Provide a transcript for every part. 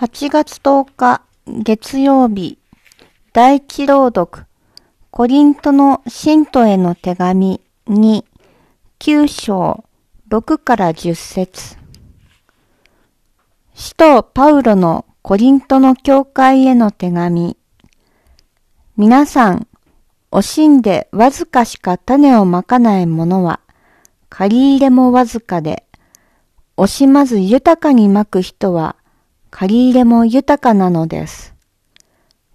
8月10日月曜日第一朗読。コリントの信徒への手紙に9章6から10節。使徒パウロのコリントの教会への手紙。皆さん、惜しんでわずかしか種をまかない者は、借り入れもわずかで、惜しまず豊かにまく人は、借り入れも豊かなのです。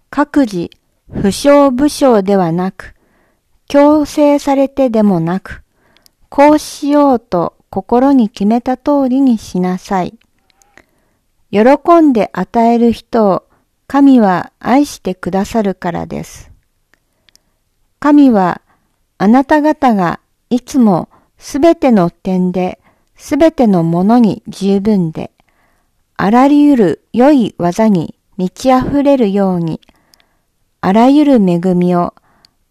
各自、不詳不詳ではなく、強制されてでもなく、こうしようと心に決めた通りにしなさい。喜んで与える人を神は愛してくださるからです。神はあなた方がいつもすべての点で、すべてのものに十分で、あらゆる良い技に満ち溢れるように、あらゆる恵みを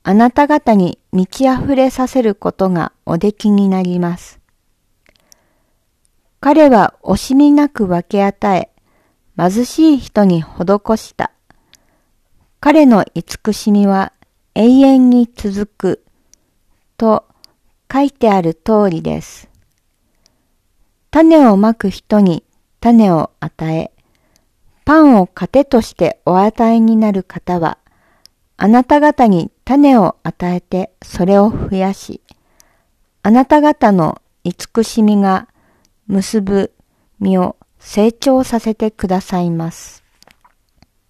あなた方に満ち溢れさせることがおできになります。彼は惜しみなく分け与え、貧しい人に施した。彼の慈しみは永遠に続く。と書いてある通りです。種をまく人に種を与え、パンを糧としてお与えになる方は、あなた方に種を与えてそれを増やし、あなた方の慈しみが結ぶ実を成長させてくださいます。